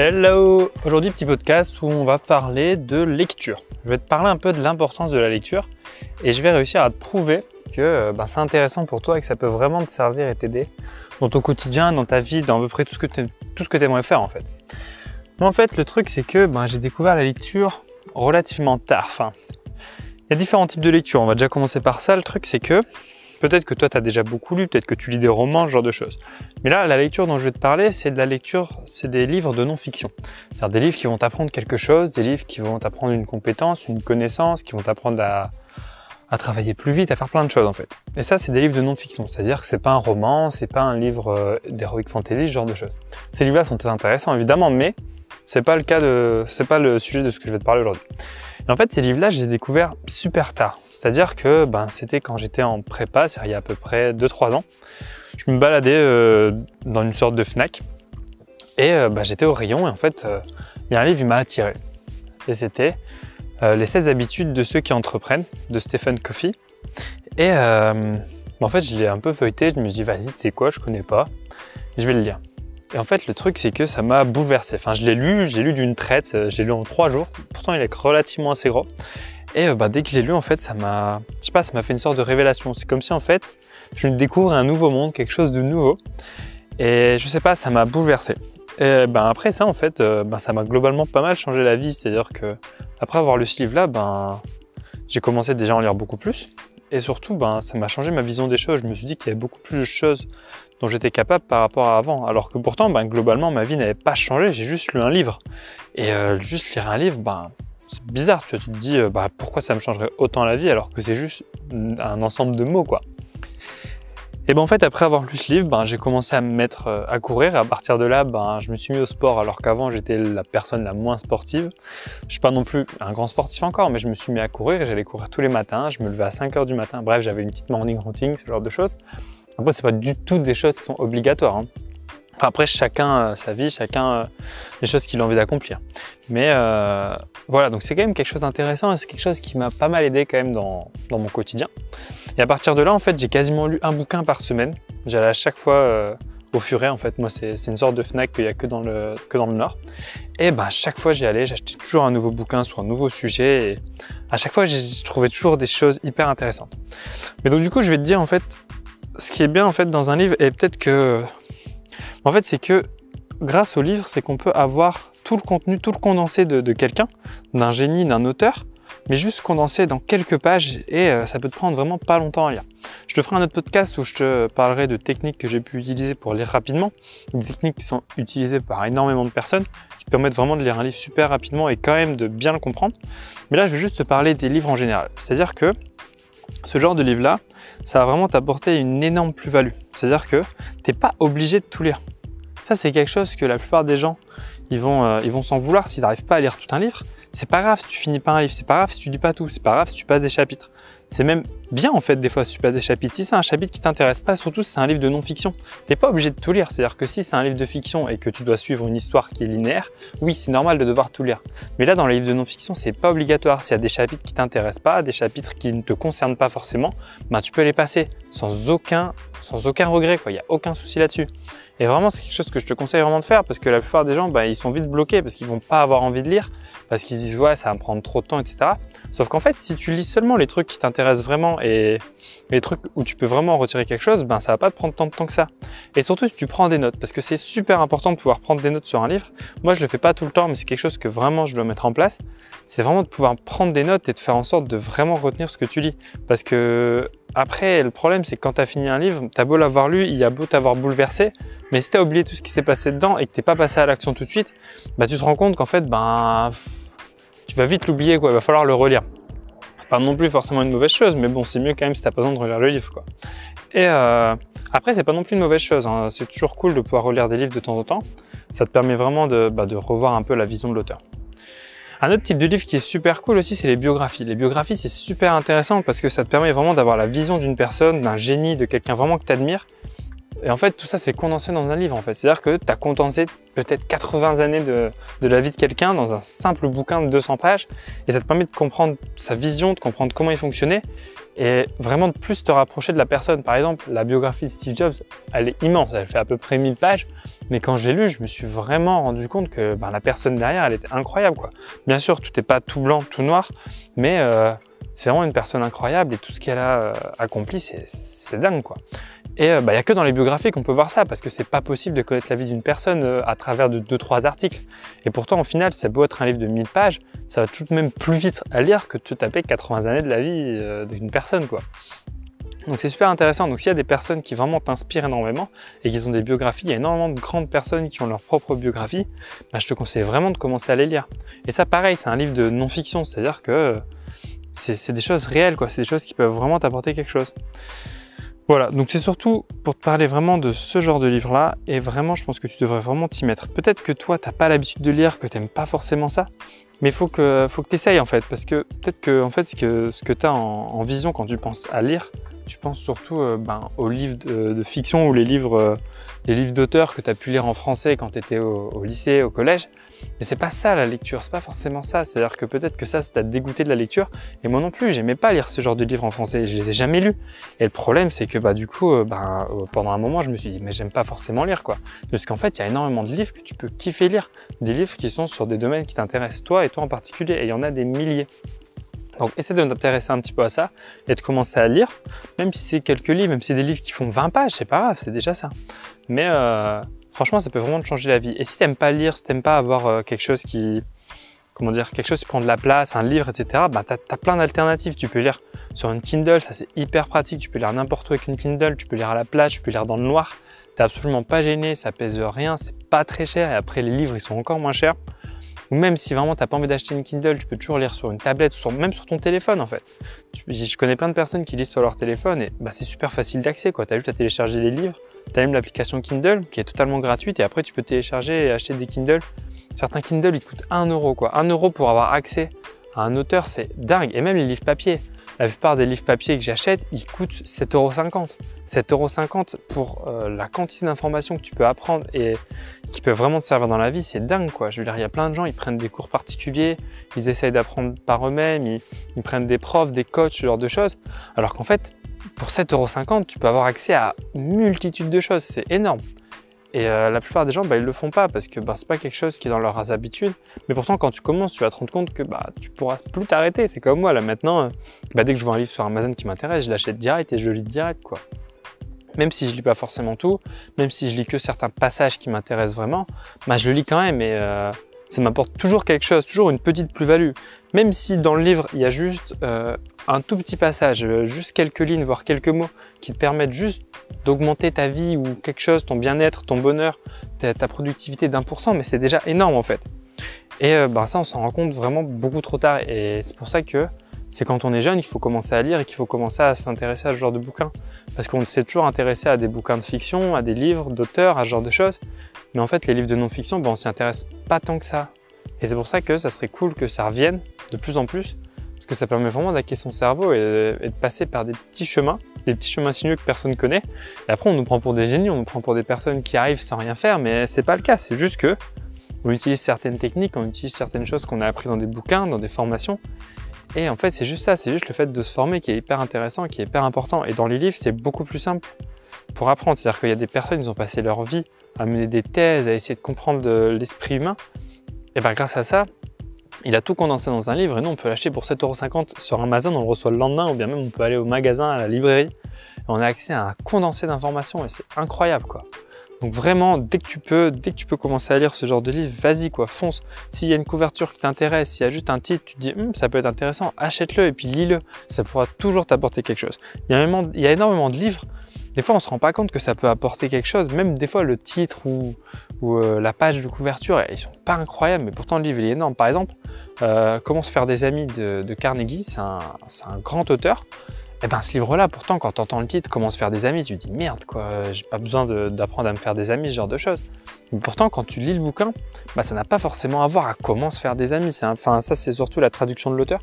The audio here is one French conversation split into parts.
Hello Aujourd'hui petit podcast où on va parler de lecture. Je vais te parler un peu de l'importance de la lecture et je vais réussir à te prouver que ben, c'est intéressant pour toi et que ça peut vraiment te servir et t'aider dans ton quotidien, dans ta vie, dans à peu près tout ce que tu aimerais faire en fait. Moi en fait le truc c'est que ben, j'ai découvert la lecture relativement tard. Enfin, il y a différents types de lecture. On va déjà commencer par ça. Le truc c'est que Peut-être que toi, tu as déjà beaucoup lu, peut-être que tu lis des romans, ce genre de choses. Mais là, la lecture dont je vais te parler, c'est de la lecture, c'est des livres de non-fiction. C'est-à-dire des livres qui vont t'apprendre quelque chose, des livres qui vont t'apprendre une compétence, une connaissance, qui vont t'apprendre à, travailler plus vite, à faire plein de choses en fait. Et ça, c'est des livres de non-fiction. C'est-à-dire que c'est pas un roman, c'est pas un livre euh, d'heroic fantasy, ce genre de choses. Ces livres-là sont très intéressants évidemment, mais c'est pas le cas de, c'est pas le sujet de ce que je vais te parler aujourd'hui en fait, ces livres-là, je les ai découverts super tard. C'est-à-dire que ben, c'était quand j'étais en prépa, c'est il y a à peu près 2-3 ans. Je me baladais euh, dans une sorte de FNAC et euh, ben, j'étais au rayon et en fait, euh, il y a un livre qui m'a attiré. Et c'était Les 16 habitudes de ceux qui entreprennent de Stephen Coffey. Et ben, en fait, je l'ai un peu feuilleté, je me suis dit, vas-y, c'est quoi, je connais pas, je vais le lire. Et en fait, le truc, c'est que ça m'a bouleversé. Enfin, je l'ai lu, j'ai lu d'une traite, euh, j'ai lu en trois jours. Pourtant, il est relativement assez gros. Et euh, bah, dès que je l'ai lu, en fait, ça m'a, fait une sorte de révélation. C'est comme si, en fait, je découvre un nouveau monde, quelque chose de nouveau. Et je sais pas, ça m'a bouleversé. Et ben après ça, en fait, euh, ben, ça m'a globalement pas mal changé la vie. C'est-à-dire que après avoir lu ce livre-là, ben, j'ai commencé déjà à en lire beaucoup plus. Et surtout, ben, ça m'a changé ma vision des choses. Je me suis dit qu'il y avait beaucoup plus de choses dont j'étais capable par rapport à avant. Alors que pourtant, ben, globalement, ma vie n'avait pas changé, j'ai juste lu un livre. Et euh, juste lire un livre, ben, c'est bizarre, tu, te dis bah, pourquoi ça me changerait autant la vie alors que c'est juste un ensemble de mots quoi. Et ben en fait après avoir lu ce livre, ben, j'ai commencé à me mettre euh, à courir et à partir de là, ben, je me suis mis au sport alors qu'avant j'étais la personne la moins sportive. Je suis pas non plus un grand sportif encore, mais je me suis mis à courir et j'allais courir tous les matins. Je me levais à 5 heures du matin. Bref, j'avais une petite morning routine, ce genre de choses. Après, c'est pas du tout des choses qui sont obligatoires. Hein. Après, chacun euh, sa vie, chacun euh, les choses qu'il a envie d'accomplir. Mais euh, voilà, donc c'est quand même quelque chose d'intéressant et c'est quelque chose qui m'a pas mal aidé quand même dans, dans, mon quotidien. Et à partir de là, en fait, j'ai quasiment lu un bouquin par semaine. J'allais à chaque fois au furet, en fait. Moi, c'est une sorte de Fnac qu'il n'y a que dans, le, que dans le Nord. Et ben, chaque fois, j'y allais, j'achetais toujours un nouveau bouquin sur un nouveau sujet. Et à chaque fois, j'ai trouvé toujours des choses hyper intéressantes. Mais donc, du coup, je vais te dire, en fait, ce qui est bien en fait dans un livre, et peut-être que. En fait, c'est que grâce au livre, c'est qu'on peut avoir tout le contenu, tout le condensé de, quelqu'un, d'un génie, d'un auteur, mais juste condensé dans quelques pages et euh, ça peut te prendre vraiment pas longtemps à lire. Je te ferai un autre podcast où je te parlerai de techniques que j'ai pu utiliser pour lire rapidement, des techniques qui sont utilisées par énormément de personnes, qui te permettent vraiment de lire un livre super rapidement et quand même de bien le comprendre. Mais là, je vais juste te parler des livres en général. C'est-à-dire que ce genre de livre-là, ça va vraiment t'apporter une énorme plus-value. C'est-à-dire que tu n'es pas obligé de tout lire. Ça, c'est quelque chose que la plupart des gens, ils vont euh, vont s'en vouloir s'ils n'arrivent pas à lire tout un livre. C'est pas grave si tu finis pas un livre, c'est pas grave si tu lis pas tout, c'est pas grave si tu passes des chapitres. C'est même bien en fait des fois passes des chapitres. Si c'est un chapitre qui t'intéresse pas, surtout si c'est un livre de non-fiction, t'es pas obligé de tout lire. C'est-à-dire que si c'est un livre de fiction et que tu dois suivre une histoire qui est linéaire, oui, c'est normal de devoir tout lire. Mais là, dans les livres de non-fiction, c'est pas obligatoire. S'il y a des chapitres qui t'intéressent pas, des chapitres qui ne te concernent pas forcément, ben tu peux les passer sans aucun, sans aucun regret. Il y a aucun souci là-dessus. Et vraiment, c'est quelque chose que je te conseille vraiment de faire parce que la plupart des gens, bah, ils sont vite bloqués parce qu'ils vont pas avoir envie de lire, parce qu'ils disent ouais, ça va me prendre trop de temps, etc. Sauf qu'en fait, si tu lis seulement les trucs qui t'intéressent vraiment et les trucs où tu peux vraiment en retirer quelque chose, ben ça va pas te prendre tant de temps que ça. Et surtout, tu prends des notes parce que c'est super important de pouvoir prendre des notes sur un livre. Moi, je le fais pas tout le temps, mais c'est quelque chose que vraiment je dois mettre en place. C'est vraiment de pouvoir prendre des notes et de faire en sorte de vraiment retenir ce que tu lis. Parce que après, le problème, c'est que quand tu fini un livre, tu beau l'avoir lu, il y a beau t'avoir bouleversé, mais si tu as oublié tout ce qui s'est passé dedans et que t'es pas passé à l'action tout de suite, bah, tu te rends compte qu'en fait, ben, tu vas vite l'oublier, quoi. Il va falloir le relire. Pas non plus forcément une mauvaise chose, mais bon, c'est mieux quand même si t'as pas besoin de relire le livre, quoi. Et euh, après, c'est pas non plus une mauvaise chose. Hein. C'est toujours cool de pouvoir relire des livres de temps en temps. Ça te permet vraiment de, bah, de revoir un peu la vision de l'auteur. Un autre type de livre qui est super cool aussi, c'est les biographies. Les biographies, c'est super intéressant parce que ça te permet vraiment d'avoir la vision d'une personne, d'un génie, de quelqu'un vraiment que tu admires. Et en fait, tout ça, c'est condensé dans un livre, en fait. C'est-à-dire que tu as condensé peut-être 80 années de, la vie de quelqu'un dans un simple bouquin de 200 pages. Et ça te permet de comprendre sa vision, de comprendre comment il fonctionnait et vraiment de plus te rapprocher de la personne. Par exemple, la biographie de Steve Jobs, elle est immense. Elle fait à peu près 1000 pages. Mais quand j'ai lu, je me suis vraiment rendu compte que ben, la personne derrière, elle était incroyable. Bien sûr, tout n'est pas tout blanc, tout noir, mais euh, c'est vraiment une personne incroyable et tout ce qu'elle a euh, accompli, c'est dingue. quoi. Et il euh, n'y bah, a que dans les biographies qu'on peut voir ça, parce que c'est pas possible de connaître la vie d'une personne euh, à travers de 2-3 articles. Et pourtant, au final, ça peut être un livre de 1000 pages, ça va tout de même plus vite à lire que de taper 80 années de la vie d'une personne. quoi. Donc c'est super intéressant. Donc s'il y a des personnes qui vraiment t'inspirent énormément et qui ont des biographies, il y a énormément de grandes personnes qui ont leur propre biographie, bah, je te conseille vraiment de commencer à les lire. Et ça pareil, c'est un livre de non-fiction, c'est-à-dire que c'est des choses réelles, quoi. c'est des choses qui peuvent vraiment t'apporter quelque chose. Voilà, donc c'est surtout pour te parler vraiment de ce genre de livre-là, et vraiment, je pense que tu devrais vraiment t'y mettre. Peut-être que toi, t'as pas l'habitude de lire, que t'aimes pas forcément ça, mais faut que, faut que tu essayes en fait, parce que peut-être que ce que, ce que tu as en, vision quand tu penses à lire, tu penses surtout euh, ben, aux livres de, fiction ou les livres, euh, livres d'auteurs que tu as pu lire en français quand tu étais au, lycée, au collège. Mais c'est pas ça la lecture, c'est pas forcément ça. C'est-à-dire que peut-être que ça, ça t'a dégoûté de la lecture. Et moi non plus, j'aimais pas lire ce genre de livres en français. Je les ai jamais lus. Et le problème, c'est que bah du coup, euh, ben, pendant un moment, je me suis dit, mais j'aime pas forcément lire quoi. Parce qu'en fait, il y a énormément de livres que tu peux kiffer lire. Des livres qui sont sur des domaines qui t'intéressent toi et toi en particulier. Et il y en a des milliers. Donc essaie de t'intéresser un petit peu à ça et de commencer à lire, même si c'est quelques livres, même si c'est des livres qui font 20 pages, c'est pas grave, c'est déjà ça. Mais euh, franchement, ça peut vraiment te changer la vie. Et si t'aimes pas lire, si t'aimes pas avoir euh, quelque chose qui, comment dire, quelque chose qui prend de la place, un livre, etc., bah t'as as plein d'alternatives. Tu peux lire sur une Kindle, ça c'est hyper pratique. Tu peux lire n'importe où avec une Kindle, tu peux lire à la plage, tu peux lire dans le noir. T'es absolument pas gêné, ça pèse rien, c'est pas très cher et après les livres ils sont encore moins chers. Même si vraiment tu n'as pas envie d'acheter une Kindle, tu peux toujours lire sur une tablette, ou même sur ton téléphone en fait. Je connais plein de personnes qui lisent sur leur téléphone et bah, c'est super facile d'accès. Tu as juste à télécharger les livres, tu as même l'application Kindle qui est totalement gratuite et après tu peux télécharger et acheter des Kindle. Certains Kindle ils te coûtent 1 euro quoi. 1 euro pour avoir accès à un auteur, c'est dingue. Et même les livres papier. La plupart des livres papier que j'achète, ils coûtent 7,50€. 7,50€ pour euh, la quantité d'informations que tu peux apprendre et qui peuvent vraiment te servir dans la vie, c'est dingue quoi. Je veux dire, il y a plein de gens, ils prennent des cours particuliers, ils essayent d'apprendre par eux-mêmes, ils, ils, prennent des profs, des coachs, ce genre de choses. Alors qu'en fait, pour 7,50€, tu peux avoir accès à multitude de choses, c'est énorme. Et euh, la plupart des gens, bah, ils le font pas parce que bah, c'est pas quelque chose qui est dans leurs habitudes. Mais pourtant, quand tu commences, tu vas te rendre compte que bah, tu pourras plus t'arrêter. C'est comme moi, là maintenant, euh, bah, dès que je vois un livre sur Amazon qui m'intéresse, je l'achète direct et je lis direct, quoi. Même si je lis pas forcément tout, même si je lis que certains passages qui m'intéressent vraiment, bah, je le lis quand même et euh, ça m'apporte toujours quelque chose, toujours une petite plus-value. Même si dans le livre, il y a juste euh, un tout petit passage, euh, juste quelques lignes, voire quelques mots qui te permettent juste d'augmenter ta vie ou quelque chose, ton bien-être, ton bonheur, ta, productivité d'un pour cent, mais c'est déjà énorme en fait. Et euh, ben ça, on s'en rend compte vraiment beaucoup trop tard. Et c'est pour ça que c'est quand on est jeune, il faut commencer à lire et qu'il faut commencer à s'intéresser à ce genre de bouquins. Parce qu'on s'est toujours intéressé à des bouquins de fiction, à des livres d'auteurs, à ce genre de choses. Mais en fait, les livres de non-fiction, ben, on s'y intéresse pas tant que ça. Et c'est pour ça que ça serait cool que ça revienne de plus en plus. Parce que ça permet vraiment d'acquérir son cerveau et, de passer par des petits chemins, des petits chemins sinueux que personne connaît. Et après, on nous prend pour des génies, on nous prend pour des personnes qui arrivent sans rien faire, mais c'est pas le cas. C'est juste que on utilise certaines techniques, on utilise certaines choses qu'on a appris dans des bouquins, dans des formations, et en fait, c'est juste ça, c'est juste le fait de se former qui est hyper intéressant, qui est hyper important. Et dans les livres, c'est beaucoup plus simple pour apprendre. C'est-à-dire qu'il y a des personnes, qui ont passé leur vie à mener des thèses, à essayer de comprendre l'esprit humain. Et bien grâce à ça, il a tout condensé dans un livre et nous on peut l'acheter pour 7,50€ sur Amazon, on le reçoit le lendemain ou bien même on peut aller au magasin, à la librairie. On a accès à un condensé d'informations et c'est incroyable quoi. Donc vraiment, dès que tu peux, dès que tu peux commencer à lire ce genre de livre, vas-y quoi, fonce. S'il y a une couverture qui t'intéresse, s'il y a juste un titre, tu te dis hum, ça peut être intéressant, achète-le et puis lis-le. Ça pourra toujours t'apporter quelque chose. Il y, a énormément, de livres. Des fois, on se rend pas compte que ça peut apporter quelque chose. Même des fois, le titre ou, euh, la page de couverture, ils sont pas incroyables, mais pourtant le livre est énorme. Par exemple, euh, Comment se faire des amis de, Carnegie, c'est un grand auteur. Et eh ben ce livre-là, pourtant, quand tu entends le titre, comment se faire des amis, tu te dis merde quoi, j'ai pas besoin d'apprendre à me faire des amis, ce genre de choses. Pourtant, quand tu lis le bouquin, bah, ça n'a pas forcément à voir à comment se faire des amis. Enfin, ça, c'est surtout la traduction de l'auteur.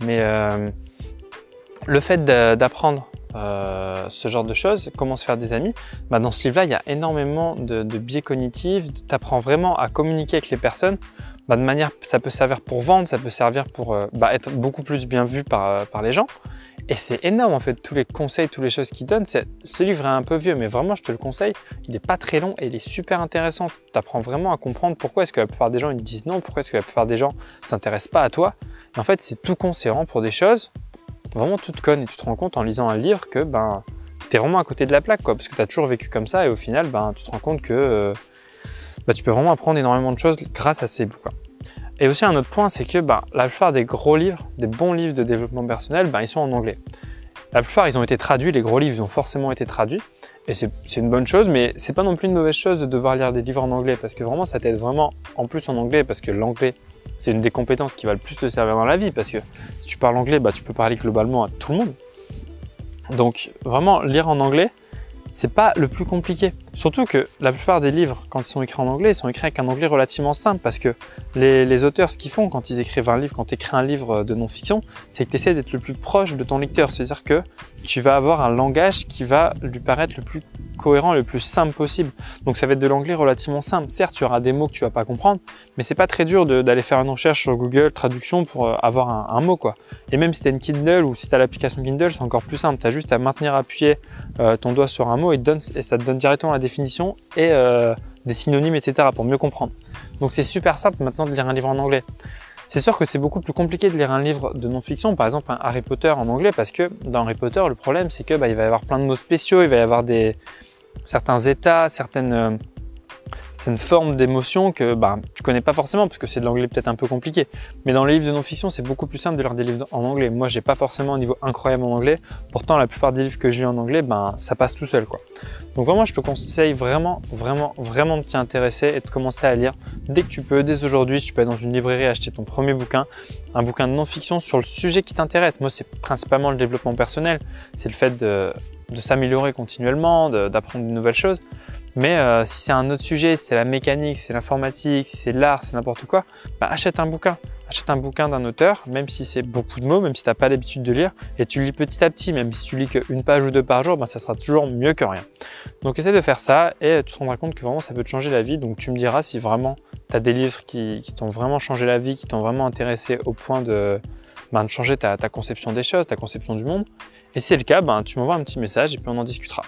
Mais euh, le fait d'apprendre euh, ce genre de choses, comment se faire des amis, bah, dans ce livre-là, il y a énormément de, biais cognitifs. Tu apprends vraiment à communiquer avec les personnes. Bah, de manière, ça peut servir pour vendre, ça peut servir pour euh, bah, être beaucoup plus bien vu par, euh, par les gens. Et c'est énorme en fait, tous les conseils, toutes les choses qu'il donne. Ce livre est un peu vieux, mais vraiment je te le conseille. Il n'est pas très long et il est super intéressant. Tu apprends vraiment à comprendre pourquoi est-ce que la plupart des gens ils disent non, pourquoi est-ce que la plupart des gens s'intéressent pas à toi. en fait, c'est tout con, c'est vraiment pour des choses vraiment toutes connes. Et tu te rends compte en lisant un livre que ben, tu es vraiment à côté de la plaque, quoi, parce que tu as toujours vécu comme ça et au final, ben, tu te rends compte que ben, tu peux vraiment apprendre énormément de choses grâce à ces bouquins. Et aussi un autre point, c'est que bah, la plupart des gros livres, des bons livres de développement personnel, bah, ils sont en anglais. La plupart, ils ont été traduits, les gros livres, ils ont forcément été traduits. Et c'est une bonne chose, mais c'est pas non plus une mauvaise chose de devoir lire des livres en anglais, parce que vraiment, ça t'aide vraiment en plus en anglais, parce que l'anglais, c'est une des compétences qui va le plus te servir dans la vie, parce que si tu parles anglais, bah, tu peux parler globalement à tout le monde. Donc vraiment, lire en anglais, c'est pas le plus compliqué. Surtout que la plupart des livres, quand ils sont écrits en anglais, ils sont écrits avec un anglais relativement simple parce que les, auteurs, ce qu'ils font quand ils écrivent un livre, quand tu écris un livre de non-fiction, c'est que tu essaies d'être le plus proche de ton lecteur. C'est-à-dire que tu vas avoir un langage qui va lui paraître le plus cohérent, le plus simple possible. Donc ça va être de l'anglais relativement simple. Certes, tu auras des mots que tu vas pas comprendre, mais c'est pas très dur d'aller faire une recherche sur Google Traduction pour euh, avoir un, mot quoi. Et même si tu as une Kindle ou si tu as l'application Kindle, c'est encore plus simple. Tu juste à maintenir appuyé euh, ton doigt sur un mot et ça te donne directement la définition et euh, des synonymes, etc. pour mieux comprendre. Donc c'est super simple maintenant de lire un livre en anglais. C'est sûr que c'est beaucoup plus compliqué de lire un livre de non-fiction, par exemple un Harry Potter en anglais, parce que dans Harry Potter, le problème c'est que bah, il va y avoir plein de mots spéciaux, il va y avoir des certains états, certaines euh, c'est une forme d'émotion que bah, tu connais pas forcément parce que c'est de l'anglais peut-être un peu compliqué. Mais dans les livres de non-fiction, c'est beaucoup plus simple de lire des livres en anglais. Moi, j'ai pas forcément un niveau incroyable en anglais. Pourtant, la plupart des livres que je lis en anglais, ben, ça passe tout seul, quoi. Donc vraiment, je te conseille vraiment, vraiment, vraiment de t'y intéresser et de commencer à lire dès que tu peux, dès aujourd'hui. Si tu peux aller dans une librairie acheter ton premier bouquin, un bouquin de non-fiction sur le sujet qui t'intéresse. Moi, c'est principalement le développement personnel. C'est le fait de s'améliorer continuellement, d'apprendre de nouvelles choses. Mais euh, si c'est un autre sujet, c'est la mécanique, c'est l'informatique, c'est l'art, c'est n'importe quoi, bah, achète un bouquin. Achète un bouquin d'un auteur, même si c'est beaucoup de mots, même si tu n'as pas l'habitude de lire, et tu lis petit à petit, même si tu lis qu'une page ou deux par jour, bah, ça sera toujours mieux que rien. Donc essaie de faire ça et tu te rendras compte que vraiment ça peut te changer la vie. Donc tu me diras si vraiment tu des livres qui, t'ont vraiment changé la vie, qui t'ont vraiment intéressé au point de, de changer ta, ta, conception des choses, ta conception du monde. Et si c'est le cas, ben, tu m'envoies un petit message et puis on en discutera.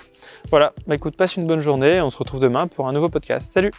Voilà, bah écoute, passe une bonne journée, on se retrouve demain pour un nouveau podcast. Salut